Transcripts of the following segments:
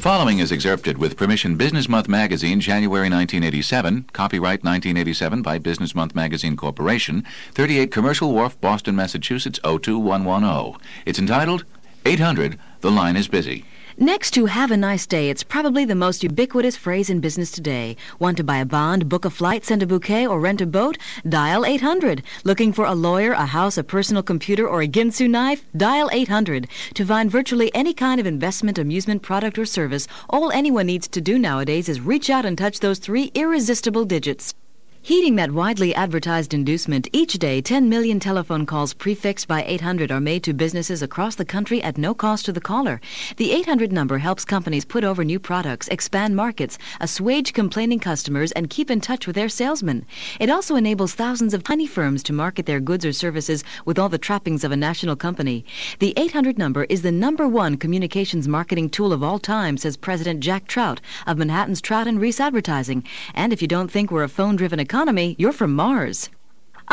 The following is excerpted with permission Business Month Magazine, January 1987, copyright 1987 by Business Month Magazine Corporation, 38 Commercial Wharf, Boston, Massachusetts 02110. It's entitled 800 The Line is Busy. Next to have a nice day, it's probably the most ubiquitous phrase in business today. Want to buy a bond, book a flight, send a bouquet, or rent a boat? Dial 800. Looking for a lawyer, a house, a personal computer, or a Ginsu knife? Dial 800. To find virtually any kind of investment, amusement, product, or service, all anyone needs to do nowadays is reach out and touch those three irresistible digits. Heeding that widely advertised inducement, each day 10 million telephone calls prefixed by 800 are made to businesses across the country at no cost to the caller. The 800 number helps companies put over new products, expand markets, assuage complaining customers, and keep in touch with their salesmen. It also enables thousands of tiny firms to market their goods or services with all the trappings of a national company. The 800 number is the number one communications marketing tool of all time, says President Jack Trout of Manhattan's Trout and Ries Advertising. And if you don't think we're a phone-driven economy, you're from Mars.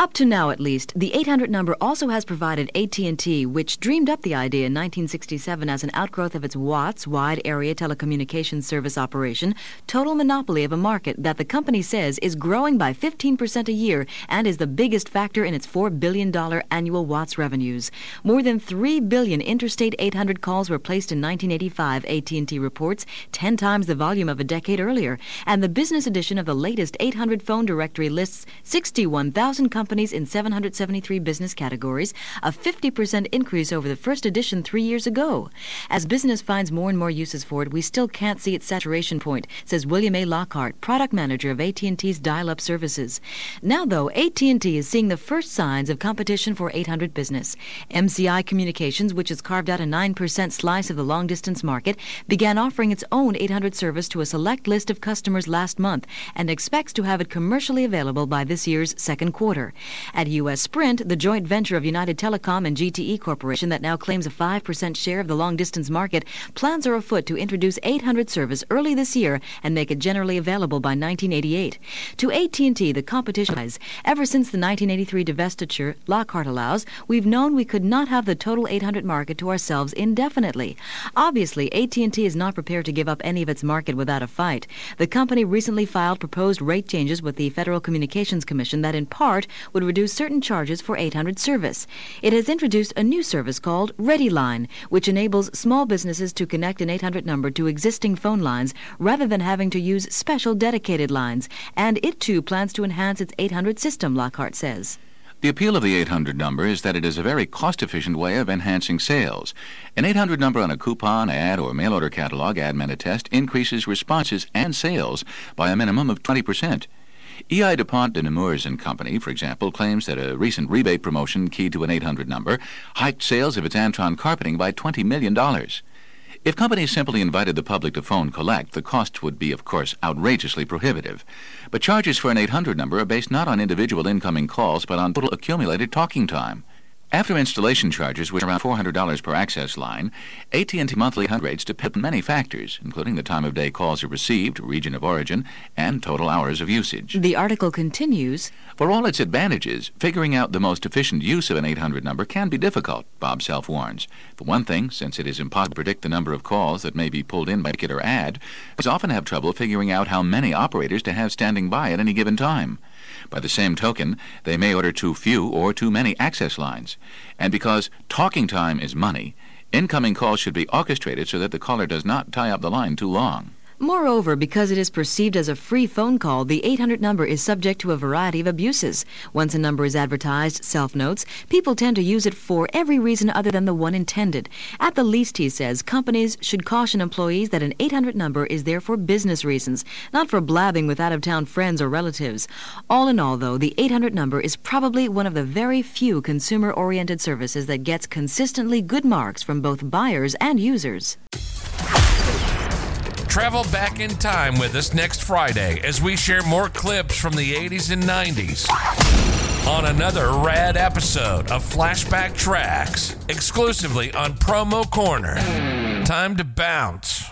Up to now, at least, the 800 number also has provided AT&T, which dreamed up the idea in 1967 as an outgrowth of its WATS wide area telecommunications service operation, total monopoly of a market that the company says is growing by 15% a year and is the biggest factor in its $4 billion annual WATS revenues. More than 3 billion interstate 800 calls were placed in 1985, AT&T reports, 10 times the volume of a decade earlier, and the business edition of the latest 800 phone directory lists 61,000 companies companies in 773 business categories, a 50% increase over the first edition three years ago. As business finds more and more uses for it, we still can't see its saturation point, says William A. Lockhart, product manager of AT&T's dial-up services. Now, though, AT&T is seeing the first signs of competition for 800 business. MCI Communications, which has carved out a 9% slice of the long-distance market, began offering its own 800 service to a select list of customers last month and expects to have it commercially available by this year's second quarter. At U.S. Sprint, the joint venture of United Telecom and GTE Corporation that now claims a 5% share of the long-distance market, plans are afoot to introduce 800 service early this year and make it generally available by 1988. To AT&T, the competition has, ever since the 1983 divestiture Lockhart allows, we've known we could not have the total 800 market to ourselves indefinitely. Obviously, AT&T is not prepared to give up any of its market without a fight. The company recently filed proposed rate changes with the Federal Communications Commission that in part would reduce certain charges for 800 service. It has introduced a new service called ReadyLine, which enables small businesses to connect an 800 number to existing phone lines rather than having to use special dedicated lines. And it too plans to enhance its 800 system, Lockhart says. The appeal of the 800 number is that it is a very cost efficient way of enhancing sales. An 800 number on a coupon, ad, or mail order catalog, ad test increases responses and sales by a minimum of 20%. EI DuPont de Nemours and Company, for example, claims that a recent rebate promotion keyed to an 800 number hiked sales of its Antron carpeting by $20 million. If companies simply invited the public to phone collect, the costs would be, of course, outrageously prohibitive. But charges for an 800 number are based not on individual incoming calls, but on total accumulated talking time. After installation charges, which are around $400 per access line, AT&T monthly rates depend on many factors, including the time of day calls are received, region of origin, and total hours of usage. The article continues. For all its advantages, figuring out the most efficient use of an 800 number can be difficult, Bob Self warns. For one thing, since it is impossible to predict the number of calls that may be pulled in by a particular ad, we often have trouble figuring out how many operators to have standing by at any given time. By the same token, they may order too few or too many access lines. And because talking time is money, incoming calls should be orchestrated so that the caller does not tie up the line too long. Moreover, because it is perceived as a free phone call, the 800 number is subject to a variety of abuses. Once a number is advertised, Self notes, people tend to use it for every reason other than the one intended. At the least, he says, companies should caution employees that an 800 number is there for business reasons, not for blabbing with out of town friends or relatives. All in all, though, the 800 number is probably one of the very few consumer oriented services that gets consistently good marks from both buyers and users. Travel back in time with us next Friday as we share more clips from the 80s and 90s on another rad episode of Flashback Tracks, exclusively on Promo Corner. Time to bounce.